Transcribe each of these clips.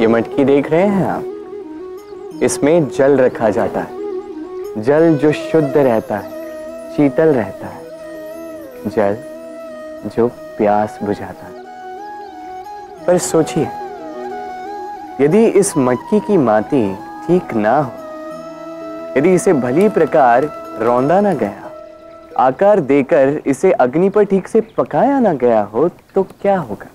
ये मटकी देख रहे हैं आप? इसमें जल रखा जाता है। जल जो शुद्ध रहता है, शीतल रहता है। जल जो प्यास बुझाता है। पर सोचिए, यदि इस मटकी की माटी ठीक ना हो, यदि इसे भली प्रकार रौंदा ना गया आकार देकर इसे अग्नि पर ठीक से पकाया ना गया हो तो क्या होगा?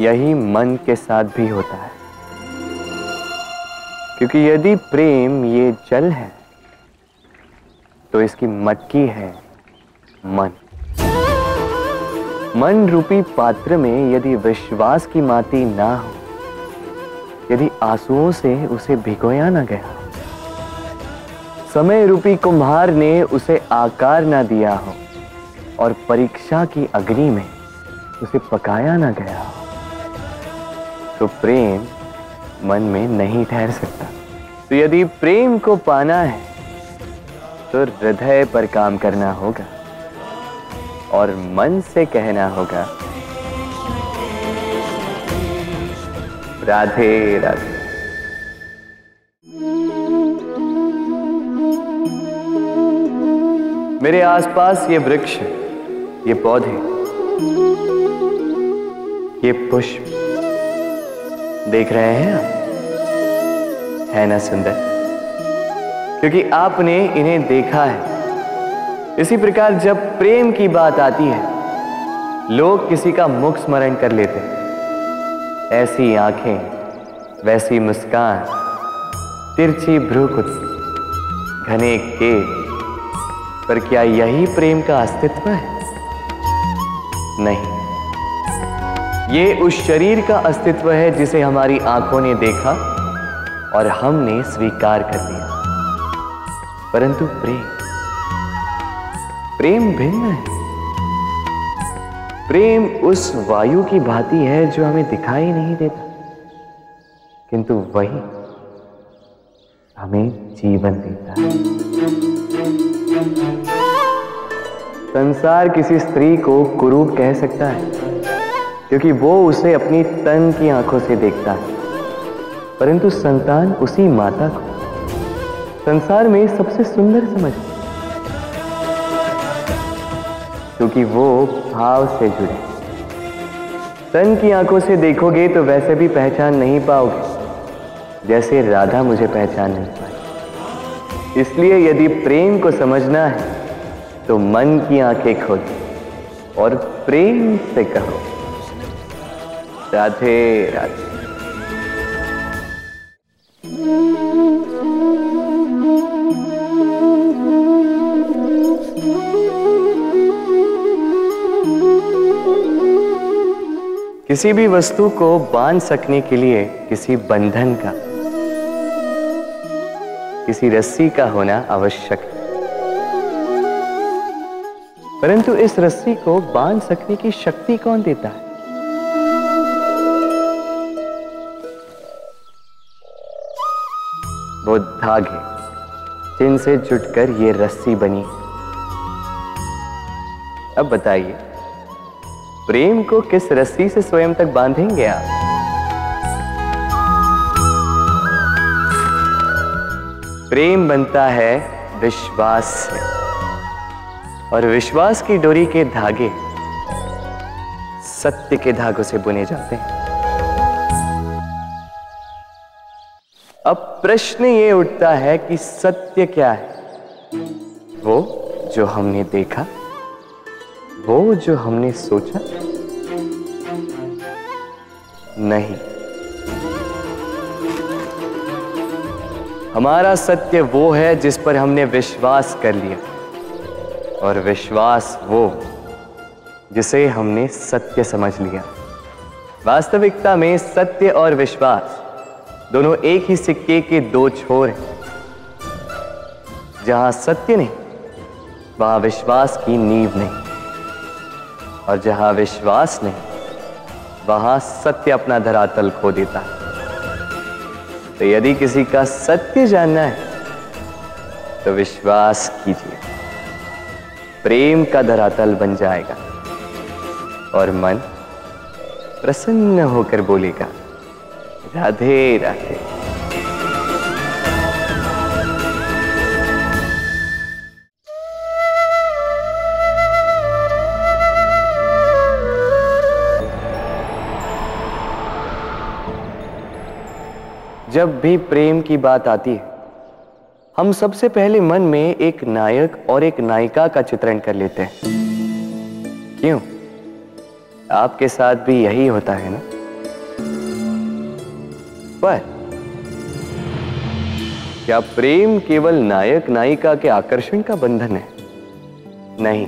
यही मन के साथ भी होता है। क्योंकि यदि प्रेम ये जल है तो इसकी मटकी है मन। मन रूपी पात्र में यदि विश्वास की माती ना हो यदि आंसुओं से उसे भिगोया ना गया। समय रूपी कुम्हार ने उसे आकार ना दिया हो और परीक्षा की अग्नि में उसे पकाया ना गया हो तो प्रेम मन में नहीं ठहर सकता। तो यदि प्रेम को पाना है तो हृदय पर काम करना होगा और मन से कहना होगा राधे राधे। मेरे आसपास ये वृक्ष ये पौधे ये पुष्प। देख रहे हैं आप? है ना सुंदर? क्योंकि आपने इन्हें देखा है। इसी प्रकार जब प्रेम की बात आती है, लोग किसी का मुख स्मरण कर लेते हैं। ऐसी आँखें, वैसी मुस्कान, तिरछी भ्रूकुट घने के पर क्या यही प्रेम का अस्तित्व है? नहीं। ये उस शरीर का अस्तित्व है जिसे हमारी आँखों ने देखा और हमने स्वीकार कर लिया। परंतु प्रेम प्रेम भिन्न है। प्रेम उस वायु की भांति है जो हमें दिखाई नहीं देता। किंतु वही हमें जीवन देता है। संसार किसी स्त्री को कुरूप कह सकता है, क्योंकि वो उसे अपनी तन की आँखों से देखता है। परंतु संतान उसी माता को संसार में सबसे सुंदर समझता क्योंकि वो भाव से जुड़े। तन की आँखों से देखोगे तो वैसे भी पहचान नहीं पाओगे, जैसे राधा मुझे पहचान नहीं पाई इसलिए यदि प्रेम को समझना है तो मन की आँखें खोलो और प्रेम से कहो, राधे राधे। किसी भी वस्तु को बाँध सकने के लिए किसी बंधन का, किसी रस्सी का होना आवश्यक है। परंतु इस रस्सी को बाँध सकने की शक्ति कौन देता है? वो धागे, जिनसे जुटकर ये रस्सी बनी। अब बताइए प्रेम को किस रस्सी से स्वयं तक बांधेंगे आप? प्रेम बनता है विश्वास से। और विश्वास की डोरी के धागे सत्य के धागों से बुने जाते हैं। अब प्रश्न ये उठता है कि सत्य क्या है? वो जो हमने देखा। वो जो हमने सोचा? नहीं। हमारा सत्य वो है जिस पर हमने विश्वास कर लिया। और विश्वास वो जिसे हमने सत्य समझ लिया। वास्तविकता में सत्य और विश्वास दोनों एक ही सिक्के के दो छोर हैं। जहाँ सत्य नहीं, वहाँ विश्वास की नींव नहीं। और जहाँ विश्वास नहीं, वहाँ सत्य अपना धरातल खो देता है। तो यदि किसी का सत्य जानना है तो विश्वास कीजिए। प्रेम का धरातल बन जाएगा और मन प्रसन्न होकर बोलेगा, राधे राधे। जब भी प्रेम की बात आती है, हम सबसे पहले मन में एक नायक और एक नायिका का चित्रण कर लेते हैं। क्यों? आपके साथ भी यही होता है ना? पर क्या प्रेम केवल नायक नायिका के आकर्षण का बंधन है? नहीं।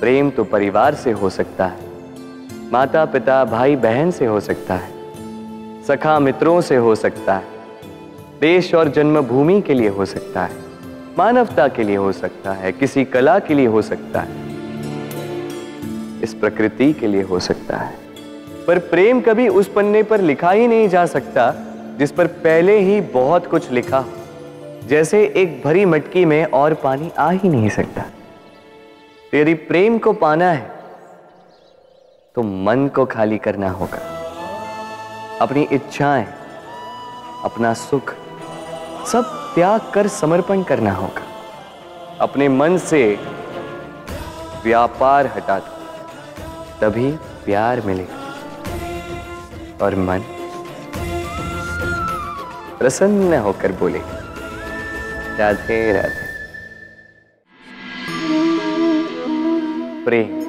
प्रेम तो परिवार से हो सकता है माता पिता भाई बहन से हो सकता है। सखा मित्रों से हो सकता है। देश और जन्मभूमि के लिए हो सकता है। मानवता के लिए हो सकता है। किसी कला के लिए हो सकता है। इस प्रकृति के लिए हो सकता है। पर प्रेम कभी उस पन्ने पर लिखा ही नहीं जा सकता, जिस पर पहले ही बहुत कुछ लिखा हो। जैसे एक भरी मटकी में और पानी आ ही नहीं सकता। यदि प्रेम को पाना है तो मन को खाली करना होगा। अपनी इच्छाएँ, अपना सुख, सब त्याग कर समर्पण करना होगा। अपने मन से व्यापार हटा दो, तभी प्यार मिलेगा और मन प्रसन्न होकर बोलेगा राधे राधे। प्रेम।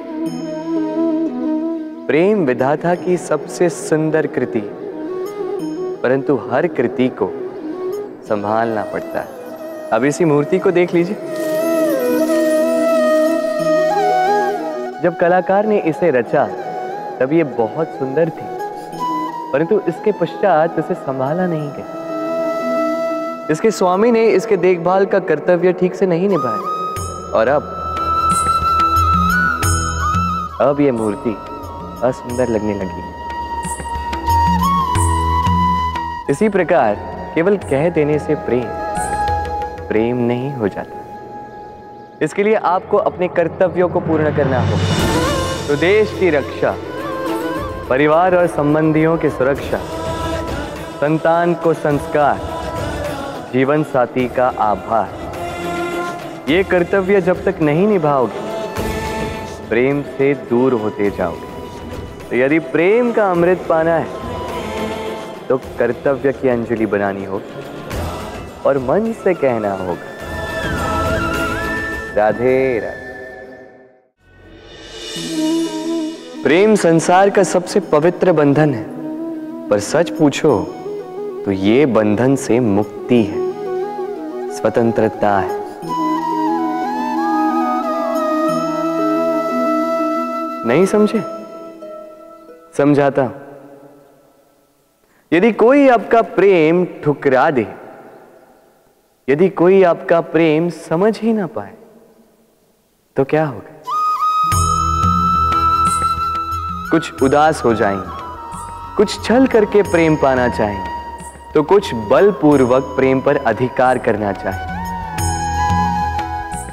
प्रेम विधाता की सबसे सुंदर कृति परंतु हर कृति को संभालना पड़ता है। अब इसी मूर्ति को देख लीजिए। जब कलाकार ने इसे रचा, तब ये बहुत सुंदर थी, परंतु इसके पश्चात इसे संभाला नहीं गया। इसके स्वामी ने इसके देखभाल का कर्तव्य ठीक से नहीं निभाया। और अब अब यह मूर्ति असुंदर लगने लगी इसी प्रकार केवल कह देने से प्रेम प्रेम नहीं हो जाता। इसके लिए आपको अपने कर्तव्यों को पूर्ण करना होगा। तो देश की रक्षा, परिवार और संबंधियों की सुरक्षा, संतान को संस्कार, जीवन साथी का आभार। ये कर्तव्य जब तक नहीं निभाओगे, प्रेम से दूर होते जाओगे। तो यदि प्रेम का अमृत पाना है तो कर्तव्य की अंजलि बनानी होगी और मन से कहना होगा। राधे राधे। प्रेम संसार का सबसे पवित्र बंधन है। पर सच पूछो तो ये बंधन से मुक्ति है। स्वतंत्रता है। नहीं समझे? समझाता हूँ। यदि कोई आपका प्रेम ठुकरा दे, यदि कोई आपका प्रेम समझ ही ना पाए तो क्या होगा? कुछ उदास हो जाएँगे कुछ छल करके प्रेम पाना चाहेंगे तो कुछ बलपूर्वक प्रेम पर अधिकार करना चाहेंगे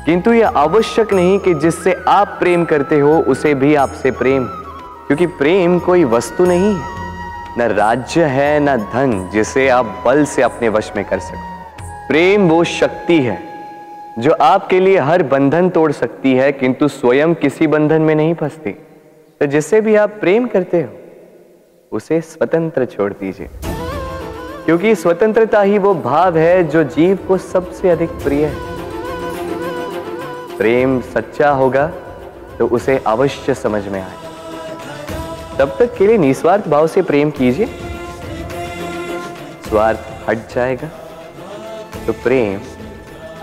किंतु यह आवश्यक नहीं कि जिससे आप प्रेम करते हो, उसे भी आपसे प्रेम, क्योंकि प्रेम कोई वस्तु नहीं है। न राज्य है, न धन, जिसे आप बल से अपने वश में कर सको। प्रेम वो शक्ति है, जो आपके लिए हर बंधन तोड़ सकती है, किंतु स्वयं किसी बंधन में नहीं फंसती। तो जिससे भी आप प्रेम करते हो, उसे स्वतंत्र छोड़ दीजिए। क्योंकि स्वतंत्रता ही वो भाव है, जो जीव को सबसे अधिक प्रिय है। प्रेम सच्चा होगा तो उसे अवश्य समझ में आए। तब तक के लिए निस्वार्थ भाव से प्रेम कीजिए। स्वार्थ हट जाएगा तो प्रेम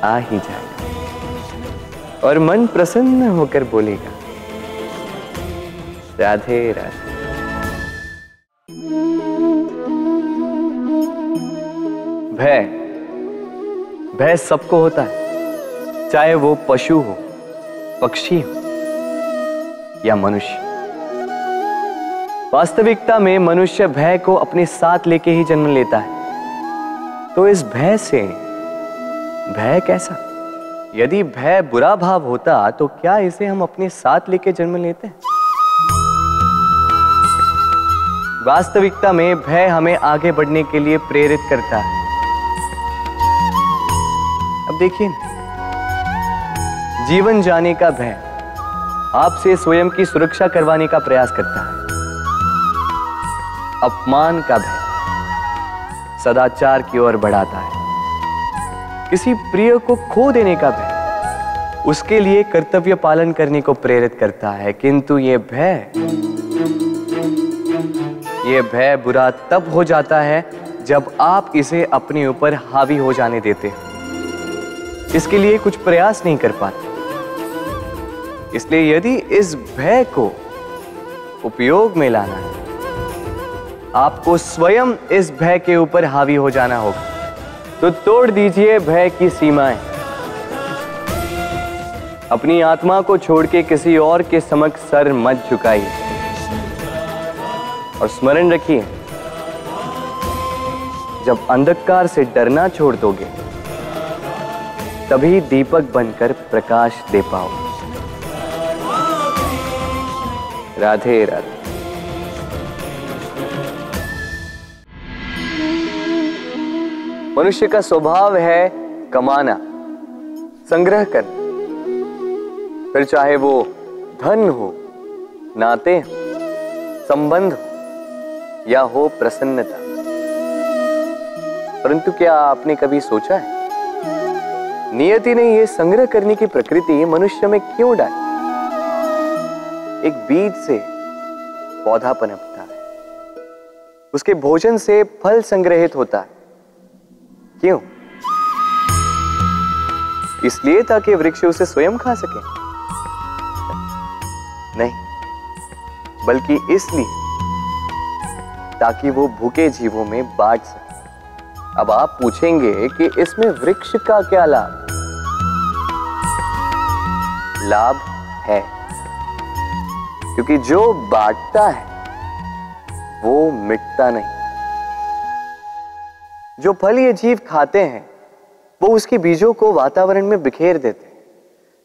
आ ही जाएगा। और मन प्रसन्न होकर बोलेगा, राधे राधे। भय भय सबको होता है, चाहे वो पशु हो, पक्षी हो, या मनुष्य। वास्तविकता में मनुष्य भय को अपने साथ लेके ही जन्म लेता है। तो इस भय से, भय कैसा? यदि भय बुरा भाव होता तो क्या इसे हम अपने साथ लेके जन्म लेते हैं? वास्तविकता में भय हमें आगे बढ़ने के लिए प्रेरित करता है। अब देखिए जीवन जाने का भय आपसे स्वयं की सुरक्षा करवाने का प्रयास करता है। अपमान का भय सदाचार की ओर बढ़ाता है। किसी प्रिय को खो देने का भय उसके लिए कर्तव्य पालन करने को प्रेरित करता है, किंतु यह भय यह भय बुरा तब हो जाता है जब आप इसे अपने ऊपर हावी हो जाने देते हैं। इसके लिए कुछ प्रयास नहीं कर पाते। इसलिए यदि इस भय को उपयोग में लाना है आपको स्वयं इस भय के ऊपर हावी हो जाना होगा। तो तोड़ दीजिए भय की सीमाएँ। अपनी आत्मा को छोड़ के किसी और के समक्ष सर मत झुकाइए। और स्मरण रखिए, जब अंधकार से डरना छोड़ दोगे, तभी दीपक बनकर प्रकाश दे पाओ राधे राधे। मनुष्य का स्वभाव है कमाना, संग्रह करना। फिर चाहे वो धन हो, नाते हो, संबंध हो, या हो प्रसन्नता। परंतु क्या आपने कभी सोचा है? नियति ने यह संग्रह करने की प्रकृति मनुष्य में क्यों डाली? एक बीज से पौधा पनपता है उसके भोजन से फल संग्रहित होता है। क्यों? इसलिए ताकि वृक्ष उसे स्वयं खा सके। नहीं, बल्कि इसलिए ताकि वो भूखे जीवों में बांट सके। अब आप पूछेंगे कि इसमें वृक्ष का क्या लाभ? लाभ है, क्योंकि जो बांटता है, वो मिटता नहीं। जो फल ये जीव खाते हैं, वो उसके बीजों को वातावरण में बिखेर देते हैं,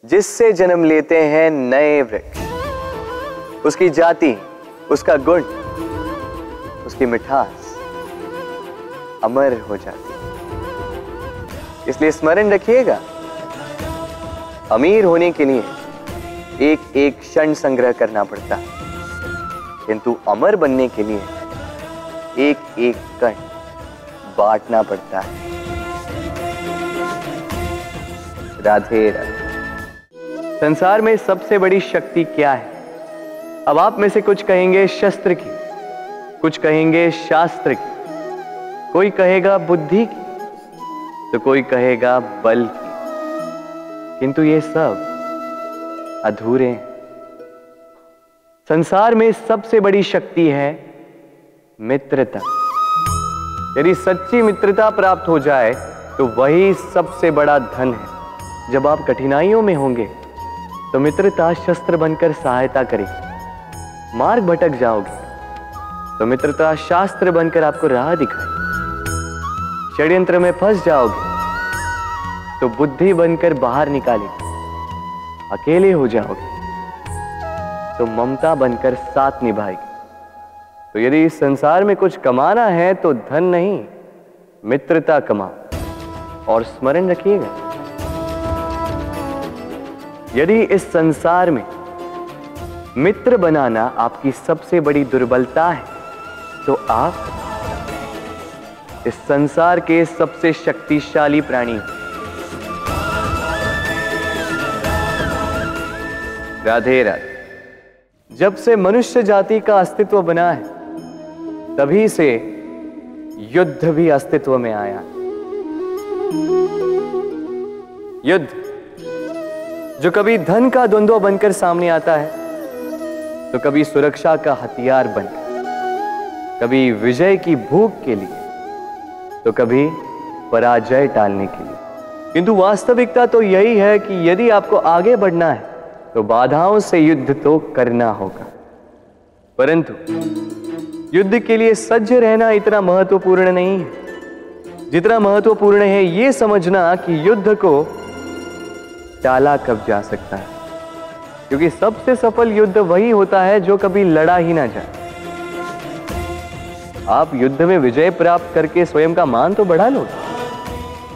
जिससे जन्म लेते हैं नए वृक्ष। उसकी जाति, उसका गुण, उसकी मिठास अमर हो जाती है। इसलिए स्मरण रखिएगा, अमीर होने के लिए एक एक क्षण संग्रह करना पड़ता है, किंतु अमर बनने के लिए एक एक कण बांटना पड़ता है। राधे राधे। संसार में सबसे बड़ी शक्ति क्या है? अब आप में से कुछ कहेंगे शस्त्र की, कुछ कहेंगे शास्त्र की। कोई कहेगा बुद्धि की तो कोई कहेगा बल की। किंतु ये सब अधूरे हैं। संसार में सबसे बड़ी शक्ति है मित्रता। यदि सच्ची मित्रता प्राप्त हो जाए तो वही सबसे बड़ा धन है। जब आप कठिनाइयों में होंगे तो मित्रता शस्त्र बनकर सहायता करेगी मार्ग भटक जाओगे तो मित्रता शास्त्र बनकर आपको राह दिखाए। षड्यंत्र में फंस जाओगे तो बुद्धि बनकर बाहर निकालेगी अकेले हो जाओगे तो ममता बनकर साथ निभाएगी। तो यदि इस संसार में कुछ कमाना है तो धन नहीं, मित्रता कमा और स्मरण रखिएगा। यदि इस संसार में मित्र बनाना आपकी सबसे बड़ी दुर्बलता है तो आप इस संसार के सबसे शक्तिशाली प्राणी राधे राधे। जब से मनुष्य जाति का अस्तित्व बना है तभी से युद्ध भी अस्तित्व में आया। युद्ध, जो कभी धन का द्वंद्व बनकर सामने आता है तो कभी सुरक्षा का हथियार बनकर, कभी विजय की भूख के लिए तो कभी पराजय टालने के लिए। किंतु वास्तविकता तो यही है कि यदि आपको आगे बढ़ना है तो बाधाओं से युद्ध तो करना होगा। परंतु युद्ध के लिए सज्ज रहना इतना महत्वपूर्ण नहीं है। जितना महत्वपूर्ण है यह समझना कि युद्ध को टाला कब जा सकता है। क्योंकि सबसे सफल युद्ध वही होता है जो कभी लड़ा ही ना जाए। आप युद्ध में विजय प्राप्त करके स्वयं का मान तो बढ़ा लो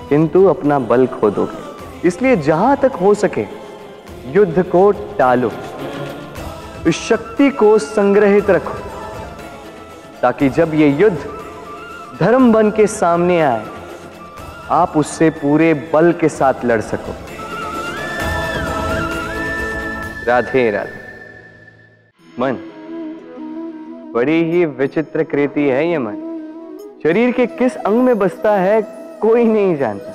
किंतु अपना बल खो दोगे इसलिए जहाँ तक हो सके, युद्ध को टालो। इस शक्ति को संग्रहित रखो। ताकि जब ये युद्ध धर्म बन के सामने आए, आप उससे पूरे बल के साथ लड़ सको। राधे राधे। मन, बड़ी ही विचित्र कृति है ये मन। शरीर के किस अंग में बसता है, कोई नहीं जानता।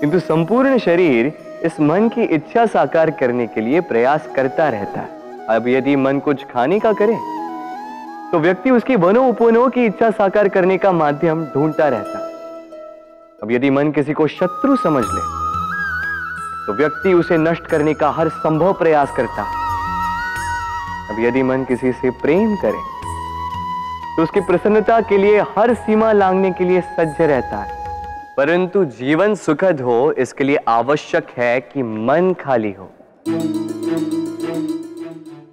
किंतु संपूर्ण शरीर इस मन की इच्छा साकार करने के लिए प्रयास करता रहता है। अब यदि मन कुछ खाने का करे तो व्यक्ति उसकी वनो उपवनों की इच्छा साकार करने का माध्यम ढूंढता रहता। अब यदि मन किसी को शत्रु समझ ले तो व्यक्ति उसे नष्ट करने का हर संभव प्रयास करता। अब यदि मन किसी से प्रेम करे तो उसकी प्रसन्नता के लिए हर सीमा लांगने के लिए सज्ज रहता है। परंतु जीवन सुखद हो, इसके लिए आवश्यक है कि मन खाली हो।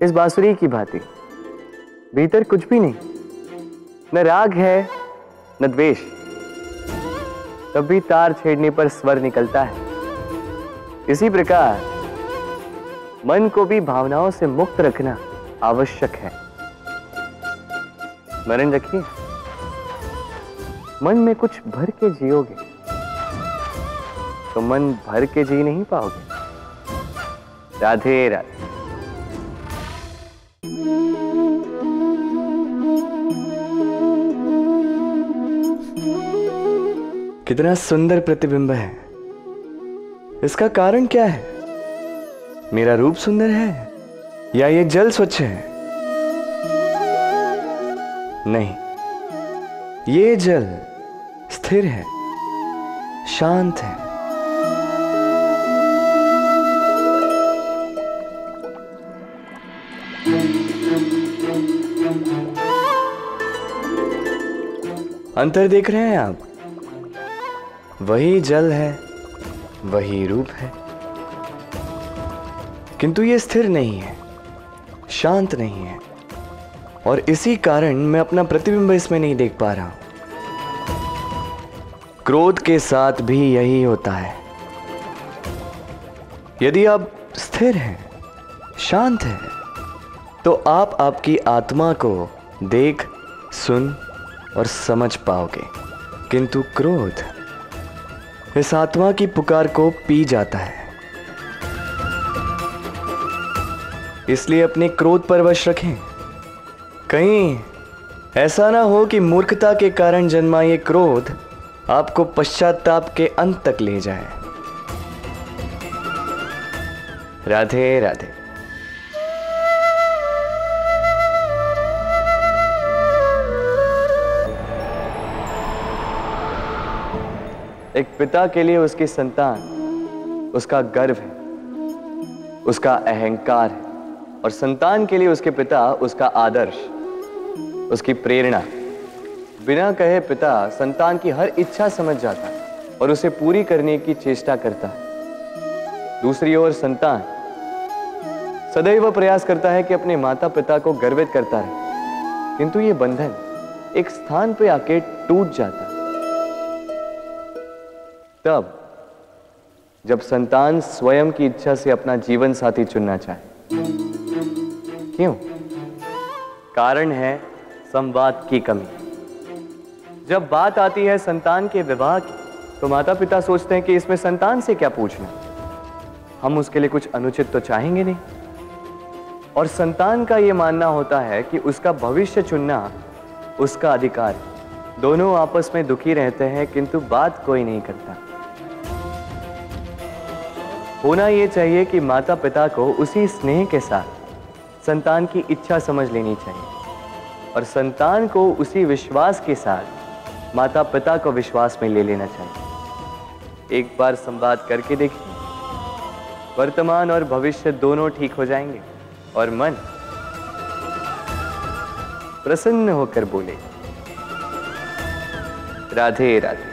इस बांसुरी की भांति भीतर कुछ भी नहीं। न राग है, न द्वेष। तब भी तार छेड़ने पर स्वर निकलता है। इसी प्रकार, मन को भी भावनाओं से मुक्त रखना आवश्यक है। स्मरण रखिए, मन में कुछ भर के जियोगे तो मन भर के जी नहीं पाओगे। राधे राधे। कितना सुंदर प्रतिबिंब है। इसका कारण क्या है? मेरा रूप सुंदर है? या ये जल स्वच्छ है? नहीं। ये जल स्थिर है, शांत है। अंतर देख रहे हैं आप? वही जल है, वही रूप है। किंतु ये स्थिर नहीं है, शांत नहीं है। और इसी कारण मैं अपना प्रतिबिंब इसमें नहीं देख पा रहा क्रोध के साथ भी यही होता है। यदि आप स्थिर हैं, शांत हैं तो आप आपकी आत्मा को देख, सुन और समझ पाओगे। किंतु क्रोध इस आत्मा की पुकार को पी जाता है। इसलिए अपने क्रोध पर वश रखें। कहीं ऐसा ना हो कि मूर्खता के कारण जन्मा ये क्रोध आपको पश्चाताप के अंत तक ले जाए। राधे राधे। एक पिता के लिए उसकी संतान, उसका गर्व है, उसका अहंकार है, और संतान के लिए उसके पिता उसका आदर्श, उसकी प्रेरणा। बिना कहे पिता संतान की हर इच्छा समझ जाता है और उसे पूरी करने की चेष्टा करता है। दूसरी ओर संतान सदैव प्रयास करता है कि अपने माता पिता को गर्वित करता रहे। किंतु ये बंधन एक स्थान पे आके टूट जाता है। तब जब संतान स्वयं की इच्छा से अपना जीवन साथी चुनना चाहे। क्यों? कारण है संवाद की कमी। जब बात आती है संतान के विवाह की तो माता पिता सोचते हैं कि इसमें संतान से क्या पूछना हम उसके लिए कुछ अनुचित तो चाहेंगे नहीं। और संतान का यह मानना होता है कि उसका भविष्य चुनना उसका अधिकार। दोनों आपस में दुखी रहते हैं, किंतु बात कोई नहीं करता। होना यह चाहिए कि माता पिता को उसी स्नेह के साथ संतान की इच्छा समझ लेनी चाहिए। और संतान को उसी विश्वास के साथ माता पिता को विश्वास में ले लेना चाहिए। एक बार संवाद करके देखिए। वर्तमान और भविष्य दोनों ठीक हो जाएँगे और मन प्रसन्न होकर बोले। राधे राधे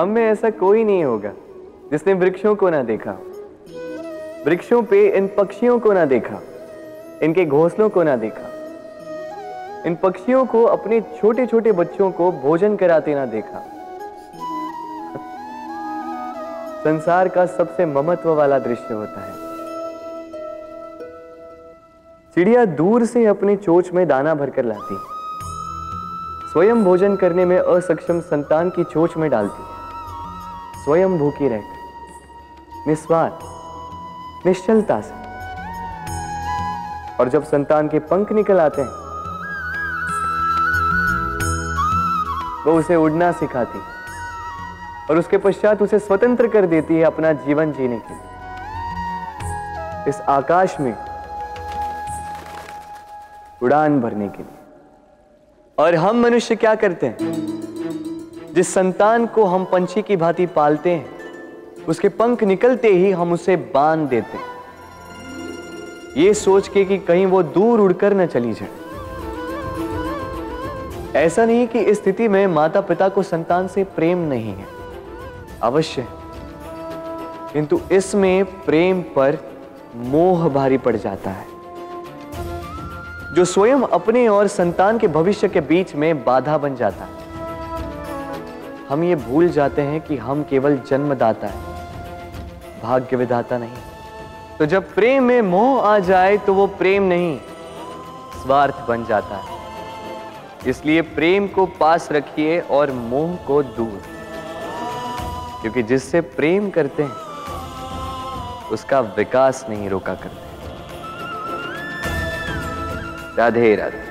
हम में ऐसा कोई नहीं होगा। जिसने वृक्षों को ना देखा, वृक्षों पे इन पक्षियों को ना देखा, इनके घोंसलों को ना देखा, इन पक्षियों को अपने छोटे छोटे बच्चों को भोजन कराते ना देखा। संसार का सबसे ममत्व वाला दृश्य होता है। चिड़िया दूर से अपने चोच में दाना भरकर लाती स्वयं भोजन करने में असक्षम संतान की चोच में डालती स्वयं भूखी रहकर निस्वार्थ, निश्चलता से। और जब संतान के पंख निकल आते हैं, वो उसे उड़ना सिखाती और उसके पश्चात उसे स्वतंत्र कर देती है अपना जीवन जीने के लिए। इस आकाश में उड़ान भरने के लिए। और हम मनुष्य क्या करते हैं? जिस संतान को हम पंछी की भांति पालते हैं उसके पंख निकलते ही हम उसे बाँध देते। ये सोच के कि कहीं वो दूर उड़कर न चली जाए। ऐसा नहीं कि इस स्थिति में माता पिता को संतान से प्रेम नहीं है। अवश्य। किंतु इसमें प्रेम पर मोह भारी पड़ जाता है। जो स्वयं अपने और संतान के भविष्य के बीच में बाधा बन जाता है। हम ये भूल जाते हैं कि हम केवल जन्मदाता है। भाग्य विधाता नहीं। तो जब प्रेम में मोह आ जाए तो वो प्रेम नहीं, स्वार्थ बन जाता है। इसलिए प्रेम को पास रखिए और मोह को दूर। क्योंकि जिससे प्रेम करते हैं, उसका विकास नहीं रोका करते। राधे राधे।